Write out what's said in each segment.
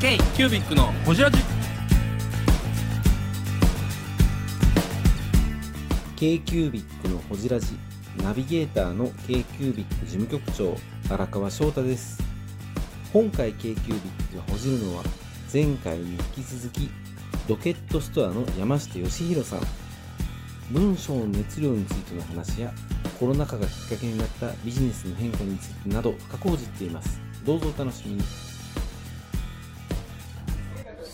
K キュービックのホジラジ。k q u b i c のほじラジナビゲーターの k q u b i c 事務局長荒川翔太です。今回 k q u b i c がほじるのは前回に引き続きロケットストアの山下義弘さん。文章の熱量についての話やコロナ禍がきっかけになったビジネスの変化についてなど深く報じっています。どうぞお楽しみに。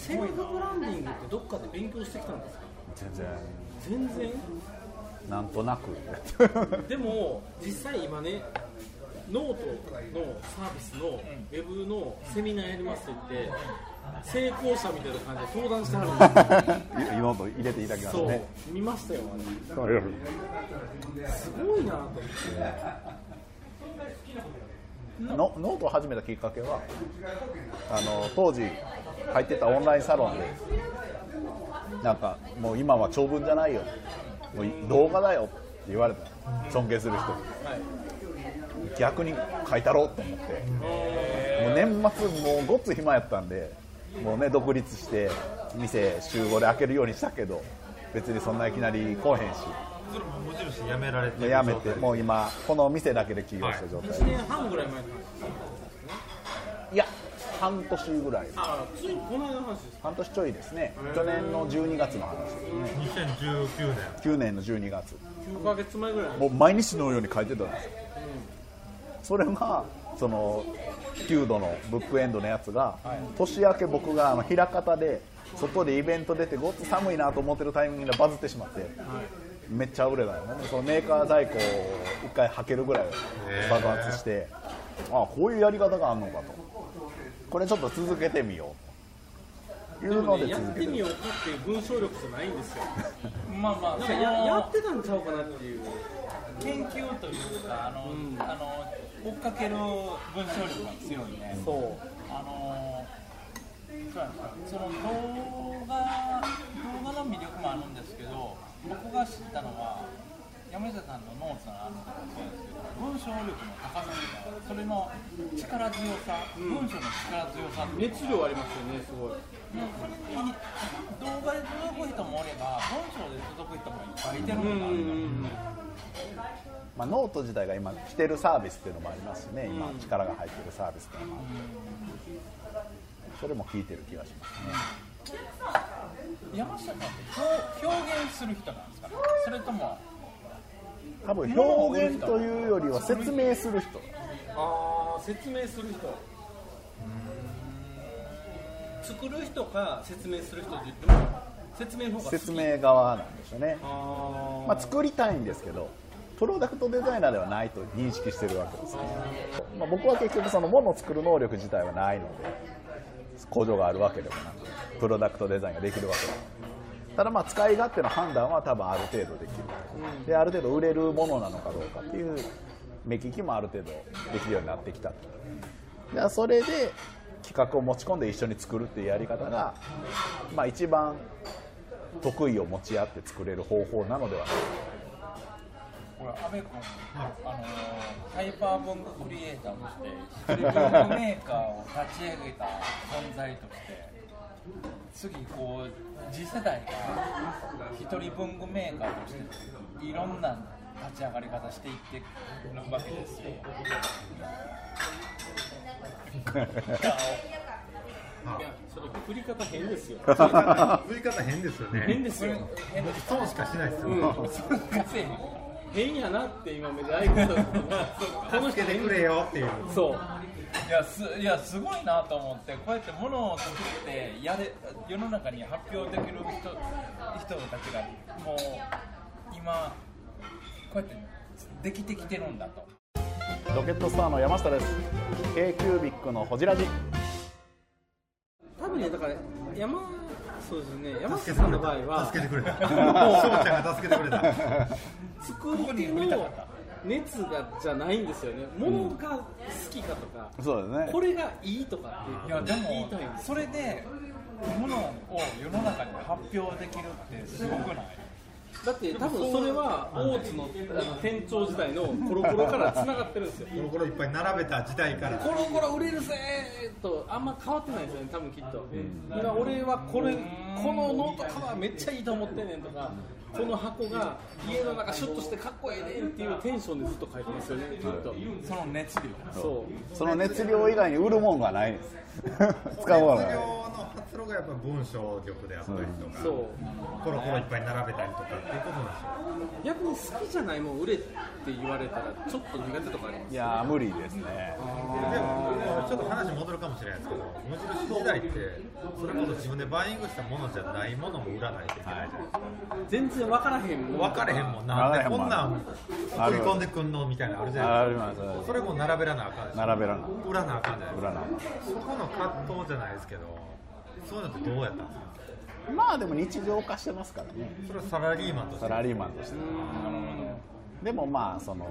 セルフブランディングってどっかで勉強してきたんですか？全然。全然？なんとなく。でも実際今ねノートのサービスのウェブのセミナーやりますって言って成功者みたいな感じで相談してはるんですよ。今も入れていただきまそうすね見ましたよあれ。すごいなと思ってのノートを始めたきっかけはあの当時入ってたオンラインサロンでなんかもう今は長文じゃないよもう動画だよって言われた。尊敬する人。に逆に書いたろうと思って。もう年末もうごっつ暇やったんでもうね独立して店週5で開けるようにしたけど別にそんないきなり来おへんし。それも無印辞められてでやめてもう今この店だけで起業した状態、1年半ぐらい前い、や。半年ぐらいあついこの間の話です。半年ちょいですね。去年の12月の話ですね。2019年。9年の12月。9ヶ月前ぐらいのもう毎日のように書いてたんですよ。それがその9度のブックエンドのやつが、年明け僕があの枚方で外でイベント出てごっつ寒いなと思ってるタイミングでバズってしまって、めっちゃ売れたよね。そのメーカー在庫を一回履けるぐらい爆発して、ああこういうやり方があるのかと。これちょっと続けてみよう。というのでもねやってみようかっていう文章力じゃないんですよ。まあまあ、ややのってたんちゃうかなっていう。研究というか、あの、あの追っかける文章力が強いね。そう。あのそうな。んですよその動画動画の魅力もあるんですけど、僕が知ったのは。山下さんのノーツのあるのもそうですけど文章力の高さみたいなそれの力強さ、文章の力強さ熱量ありますよねすごい。動画で届く人もおれば文章で届く人もいっぱいいてるのがあるからまあ、ノート自体が今来てるサービスっていうのもありますしね、今力が入ってるサービスっていうのもある。それも効いてる気がしますね山下さんって表表現する人なんですか？ねそれとも多分表現というよりは説明する人。ああ説明する人。作る人か説明する人って言っても説明の方が好き。説明側なんですよね、あまあ、作りたいんですけどプロダクトデザイナーではないと認識してるわけですね、まあ、僕は結局その物を作る能力自体はないので工場があるわけでもなくプロダクトデザインができるわけ。でもただまあ使い勝手の判断は多分ある程度できる。である程度売れるものなのかどうかっていう目利きもある程度できるようになってきたでそれで企画を持ち込んで一緒に作るっていうやり方が、まあ、一番得意を持ち合って作れる方法なのではないか。これ阿部君、あのハイパー文具クリエイターとして一人文具メーカーを立ち上げた存在として次こう次世代が一人文具メーカーとしていろんな立ち上がり方していってるわけですよ。いやそれ振り方変ですよ。振り方変ですよね。変ですよ。変なそうしかしないですよ、変やなって今目でああいうこの人助けてくれよっていう。そういやすいやすごいなと思ってこうやって物を作ってやれ世の中に発表できる人人たちがもう今こうやってできてきてるんだと。ロケットスターの山下です。K q u b i c のほじラジ多分ねだから山そうですね山下さんの場合は助けてくれた。翔ちゃんが助けてくれた。作り手の熱がじゃないんですよね。物が好きかとか、そうですね。これがいいとかっていやで言いたいそれで物を世の中に発表できるってすごくない？だって多分それは大津のあの店長時代のコロコロからつながってるんですよ。コロコロいっぱい並べた時代から。コロコロ売れるぜーとあんま変わってないですよね多分きっと。今俺はこれこのノートカバーめっちゃいいと思ってんねんとかこの箱が家の中シュッとしてかっこええねんっていうテンションでずっと書いてますよねきっと。その熱量。そう。その熱量以外に売るもんがない。んです使うものがない。熱量の発露がやっぱ文章力であったりとか、そう。コロコロいっぱい並べたりとかっていうことでしょ。逆に好きじゃないもん売れって言われたらちょっと苦手とかあります？いやー無理ですね。でもちょっと話戻るかもしれないですけど無印時代ってそれこそ自分でバイイングしたものじゃないものも売らないといけない。じゃない。ですか、全然分からへんもん。分かれへんもんな。んでこんなんある送り込んでくんのみたいなのあるじゃないですか。それも並べらなあかん並べらな売らなあかんじゃないですか。売らなそこの葛藤じゃないですけどそういうのってどうやったんですか？まあでも日常化してますからね。それはサラリーマンとして。サラリーマンとして。でもまあその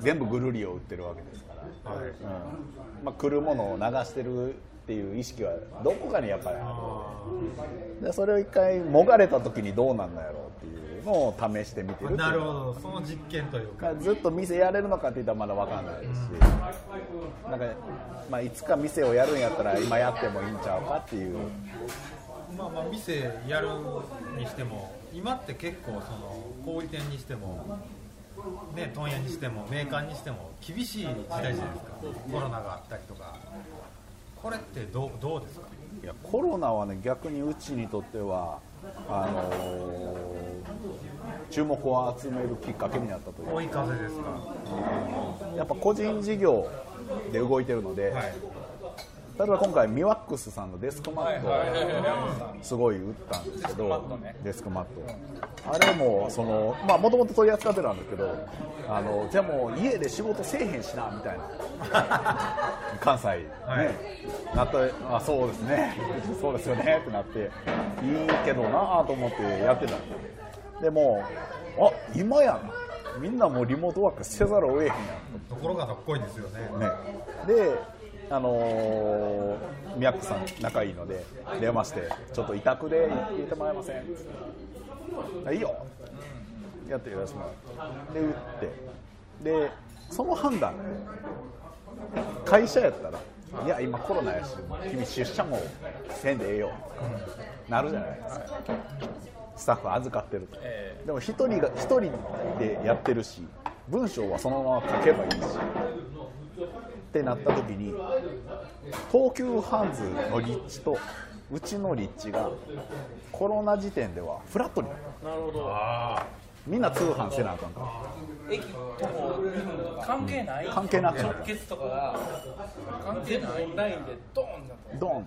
全部ぐるりを売ってるわけですから、はい。うん。まあ、来るものを流してるっていう意識はどこかにやっぱりあるで。それを一回もがれた時にどうなんのやろうっていうのを試してみてるなるほど。その実験というか。ずっと店やれるのかって言ったらまだ分かんないですし、なんか、まあ、いつか店をやるんやったら今やってもいいんちゃうかっていう、まあまあ店やるにしても今って結構その小売店にしてもね問屋にしてもメーカーにしても厳しい時代じゃないですか。コロナがあったりとかこれってどうどうですか？いやコロナはね逆にうちにとってはあのー注目を集めるきっかけになったという。追い風ですか？やっぱ個人事業で動いてるので、はい例えば今回ミワックスさんのデスクマットをすごい売ったんですけどデスクマットあれもそのまあもともと取り扱ってたんですけどあのじゃあもう家で仕事せえへんしなみたいな。関西ね、はい。なったあそうですね。そうですよね。ってなっていいけどなと思ってやってた。んでもあ今やなみんなもうリモートワークせざるを得へんやん。ところがどっこいですよね。ね、で、あのー、ミヤックさん仲いいので電話して「ちょっと委託で入れてもらえません」つってあいいよ」やってやらせてもらうで売ってでその判断会社やったら「いや今コロナやし君出社もせんでええよ」なるじゃないですか。スタッフ預かってると、でも一人が一人でやってるし文章はそのまま書けばいいしってなった時に東急ハンズの立地とうちの立地がコロナ時点ではフラットに。なるなるほど。みんな通販せなあかんから。駅とも関係ない？関係なくなった直結とかが関係ない？オンラインでドーンだとドーン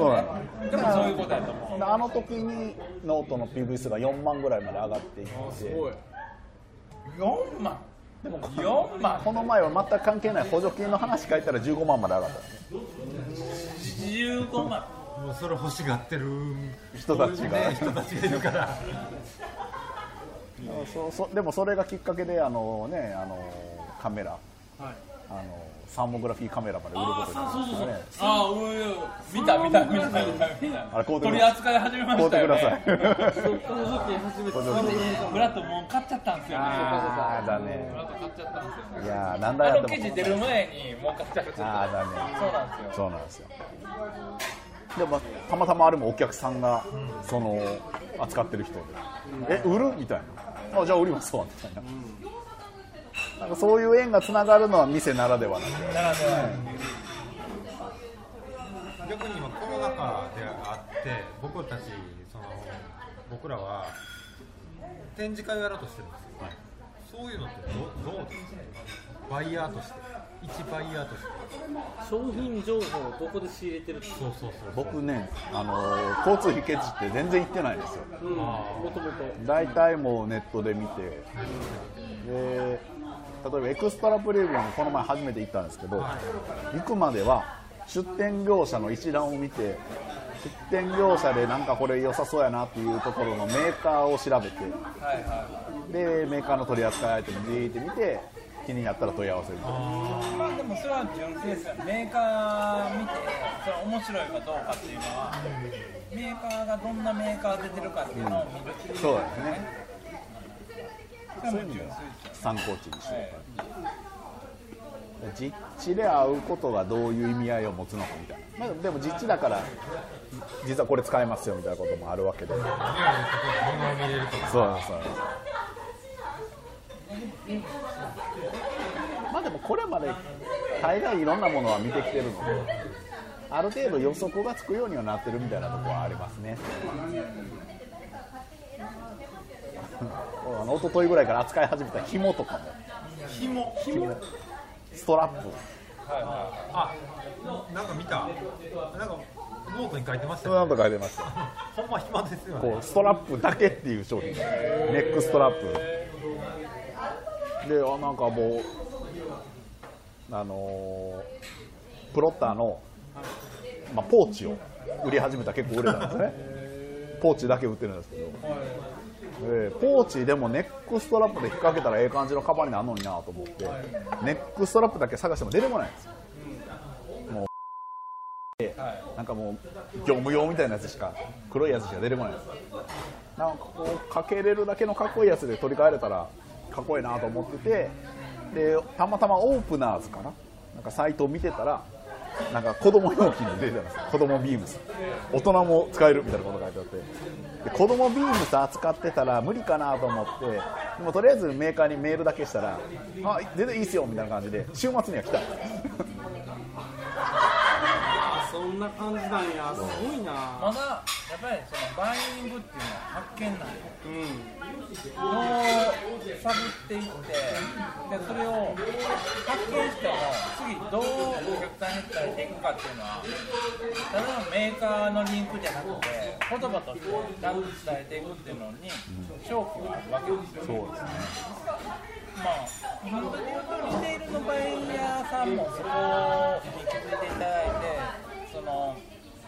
そうなのでもそう。いうことやと思うあの時にノートの PV 数が4万ぐらいまで上がっていって4万でも4万この前は全く関係ない補助金の話書いたら15万まで上がった15万もうそれ欲しがってる人たちがね人たちがいるからそそでもそれがきっかけであの、ね、あのカメラ、はい。あのサーモグラフィーカメラまで売ることになりましたね。ああうん見た見た見た見た見た。あれ買うてください。取り扱い始めま買うしてたよね。ください。この時初めてブラッドもう買っちゃったんですよね。あーだね。ブラッド買っちゃったんですよいやーなんだあやってもの記事出る前にもう買っちゃったあーだね。そうなんですよ。そうなんですよ。でもたまたまあれもお客さんがその扱ってる人で「え売る?」みたいな「あじゃあ売りますわ」みたいななんかそういう縁がつながるのは店ならではなんでならでは逆に今コロナ禍であって僕たちその僕らは展示会をやろうとしてるんですよ、はいそういうのってどどうですかバイヤーとして一バイヤーとして商品情報をどこで仕入れてるってそうそうそう僕ね、あの交通費ケチって全然行ってないんですよもともと大体もうネットで見てで例えばエクストラプレビューもこの前初めて行ったんですけど行くまでは出店業者の一覧を見て出店業者でなんかこれ良さそうやなっていうところのメーカーを調べてはいはでメーカーの取り扱いアイテムじーって見て気になったら問い合わせるといまあでもそれは純粋ですよね。メーカー見てそれ面白いかどうかっていうのはメーカーがどんなメーカー出てるかっていうのを見るっていうそうですねそれも純粋ですよ参考値にしよはう実地で会うことがどういう意味合いを持つのかみたいな、まあ、でも実地だから実はこれ使えますよみたいなこともあるわけで。そうそうまあでもこれまで大概いろんなものは見てきてるの。である程度予測がつくようにはなってるみたいなところはありますねあの一昨日ぐらいから扱い始めた紐とかも。紐？紐？ストラップ。あなんか見た？なんかノートに書いてましたそうなんよ、と書いてました。ほんま暇ですよね。こうストラップだけっていう商品。ネックストラップ。であなんかもうあのープロッターの、まあ、ポーチを売り始めたら結構売れたんですね。ポーチだけ売ってるんですけど、でポーチでもネックストラップで引っ掛けたらええ感じのカバンになるのになと思ってネックストラップだけ探しても出てこない。んですよもうなんかもう業務用みたいなやつしか黒いやつしか出てこない。んですなんかこうかけれるだけのかっこいいやつで取り替えれたらかっこいいなと思っててでたまたまオープナーズかな。なんかサイトを見てたらなんか子供用品で出てたんですよ子供ビームス大人も使えるみたいなこと書いてあって。で子供ビームス扱ってたら無理かなと思ってでもとりあえずメーカーにメールだけしたらあ全然いいっすよみたいな感じで週末には来た。んですそんな感じなんや。すごいな。まだやっぱりそのバイイングっていうのは発見なんようんどう探っていってでそれを発見しても次どうお客さんに伝えていくかっていうのはただのメーカーのリンクじゃなくて言葉としてちゃんと伝えていくっていうのに勝機があるわけですよ。そうですね。まあ本当に言うとリテールのバイヤーさんもそこにその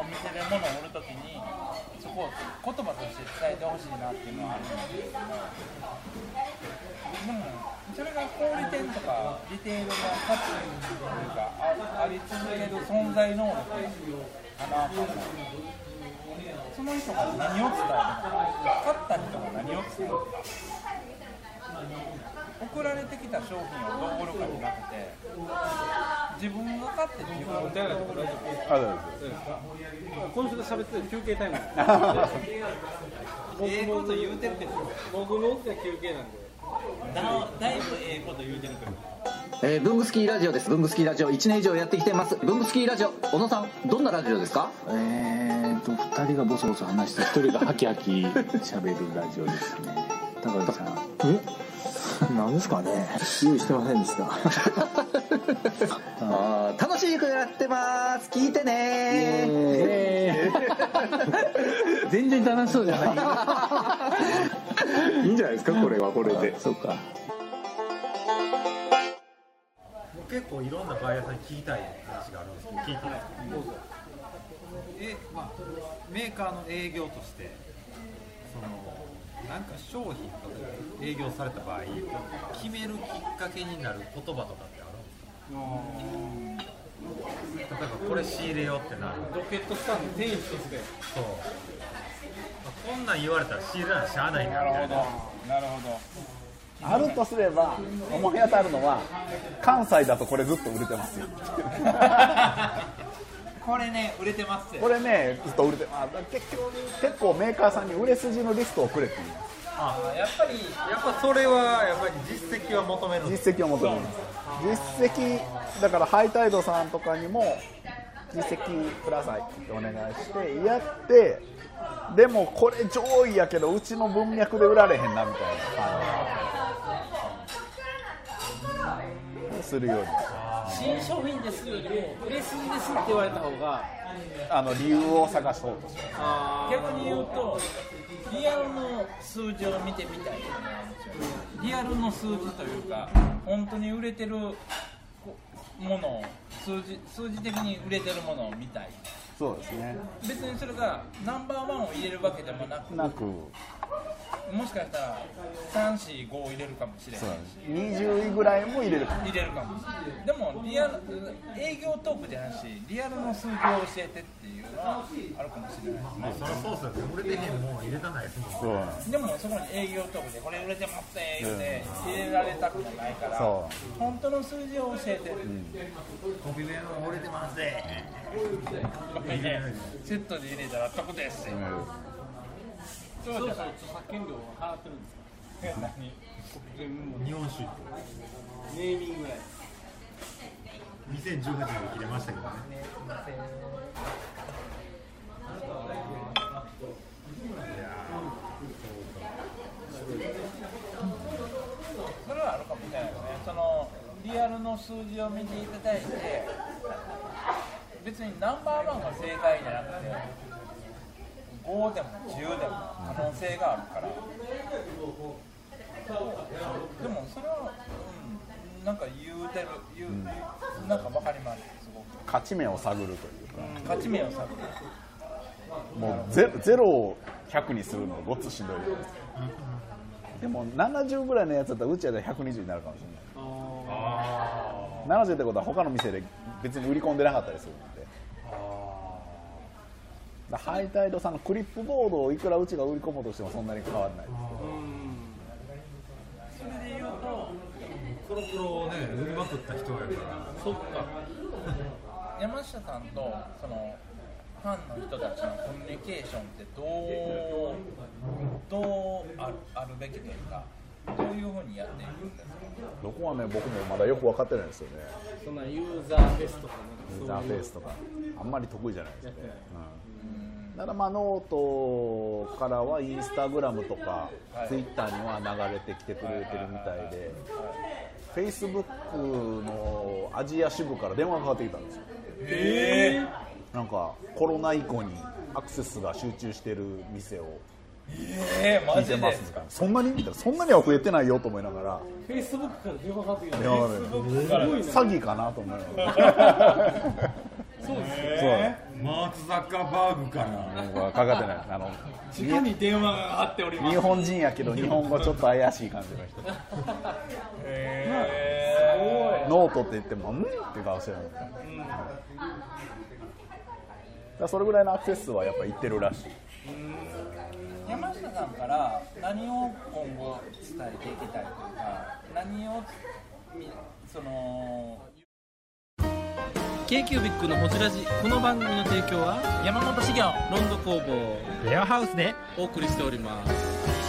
お店で物を売るときにそこを言葉として伝えてほしいなっていうのはあるんで。すけどでもそれが小売店とかリテールの価値というかあり続ける存在能力かな。と思その人が何を伝えるのか買った人が何を伝えるのか。送られてきた商品をどう売るかじゃなくて自分が買って自分お手洗いとか大丈夫あそうです今週で喋ってる休憩タイム ええこと言うてるけど僕の休憩なんでだだいぶええこと言うてるけどえー、ブングスキーラジオです。ブングスキーラジオ1年以上やってきてます。ブングスキーラジオ、小野さん、どんなラジオですかえーと2人がボソボソ話して1人がハキハキ喋るラジオですね高木さんえ 何ですかね。用意してませんでした。あー楽しくやってます。聞いてね。全然楽しそうじゃない。いいんじゃないですかこれはこれで。そうか。僕結構いろんなバイヤーさんに聞きたい話があるんですけど聞いていいですか？え、まあ、メーカーの営業としてそのなんか商品とか営業された場合決めるきっかけになる言葉とかってあるんですか？例えばこれ仕入れようってなる。ロケットスタンド店員としてそう、まあこんなん言われたら仕入れならしゃあないなみたいななるほど。あるとすれば思い当たるのは関西だとこれずっと売れてますよ これね売れてますよ。これねずっと売れてあ結局結構メーカーさんに売れ筋のリストをくれって言います。あやっぱりやっぱそれはやっぱり実績は求める実績を求めます。実績だからハイタイドさんとかにも実績くださいってお願いしてやってでもこれ上位やけどうちの文脈で売られへんなみたいな感じ。するように新商品ですよりも売れ筋ですって言われた方があの理由を探そうと。逆に言うとリアルの数字を見てみたい。と思うんですよリアルの数字というか本当に売れてるこものを数字数字的に売れてるものを見たいそうですね。別にそれがナンバーワンを入れるわけでもなくなく。もしかしたら345を入れるかもしれないし。20位ぐらいも入れるかも。入れるかも。しれないでもリアル営業トークじゃなしリアルの数字を教えてっていうのはあるかもしれないですね。まあそりゃそうっすよ。ね売れてへんもん入れたないですもん。でもそこに営業トークでこれ売れてますね言うて入れられたくもないからそ本当の数字を教えて、コピペも売れてます でセットで入れたら得ですよ、そろそろ著作権料払ってるんですか日本酒ネーミングぐらい2018年で切れましたけどね。それはあるかもしれないですね。そのリアルの数字を見ていただいて別にナンバーワンが正解じゃなくて5でも10でも可能性があるから。でもそれは、うん、なんか言うてる言う、なんか分かります？すごく勝ち目を探るというか。勝ち目を探る。もうゼゼロを100にするのごっつしんどいじゃないですか。でも70ぐらいのやつだったらうちやったら120になるかもしれない70ってことは他の店で別に売り込んでなかったりするんで。ハイタイドさんのクリップボードをいくらうちが売り込もうとしてもそんなに変わらない。ですけどそれで言うとコロコロをね売りまくった人やから。そっか。山下さんとそのファンの人たちのコミュニケーションってどうどうあるあるべきというかどういうふうにやっていくんですかどこはね僕もまだよく分かってないんですよね。そんなユーザーフェスとかユーザーフェイスとか。あんまり得意じゃないですね。うん、だからまあノートからはインスタグラムとか、ツイッターには流れてきてくれてるみたいで、フェイスブックのアジア支部から電話がかかってきたんですよ。え。なんかコロナ以降にアクセスが集中してる店をえー、マ聞いジでそんなにそんなには増えてないよと思いながら。フェイスブックから電話かかってきた電話がねからすごいな詐欺かなと思いながら。そうですそうマーク・ザッカーバーグからかかってないあの直に電話があっております。日本人やけど日本語ちょっと怪しい感じの人。えノートって言っても、んって顔してる。ん。ですよ。だからそれぐらいのアクセス数はやっぱいってるらしい。ー、山下さんから何を今後伝えていきたいというか何をみその k q b i c のほじラジこの番組の提供は山本資源ロンド工房レアハウスでお送りしております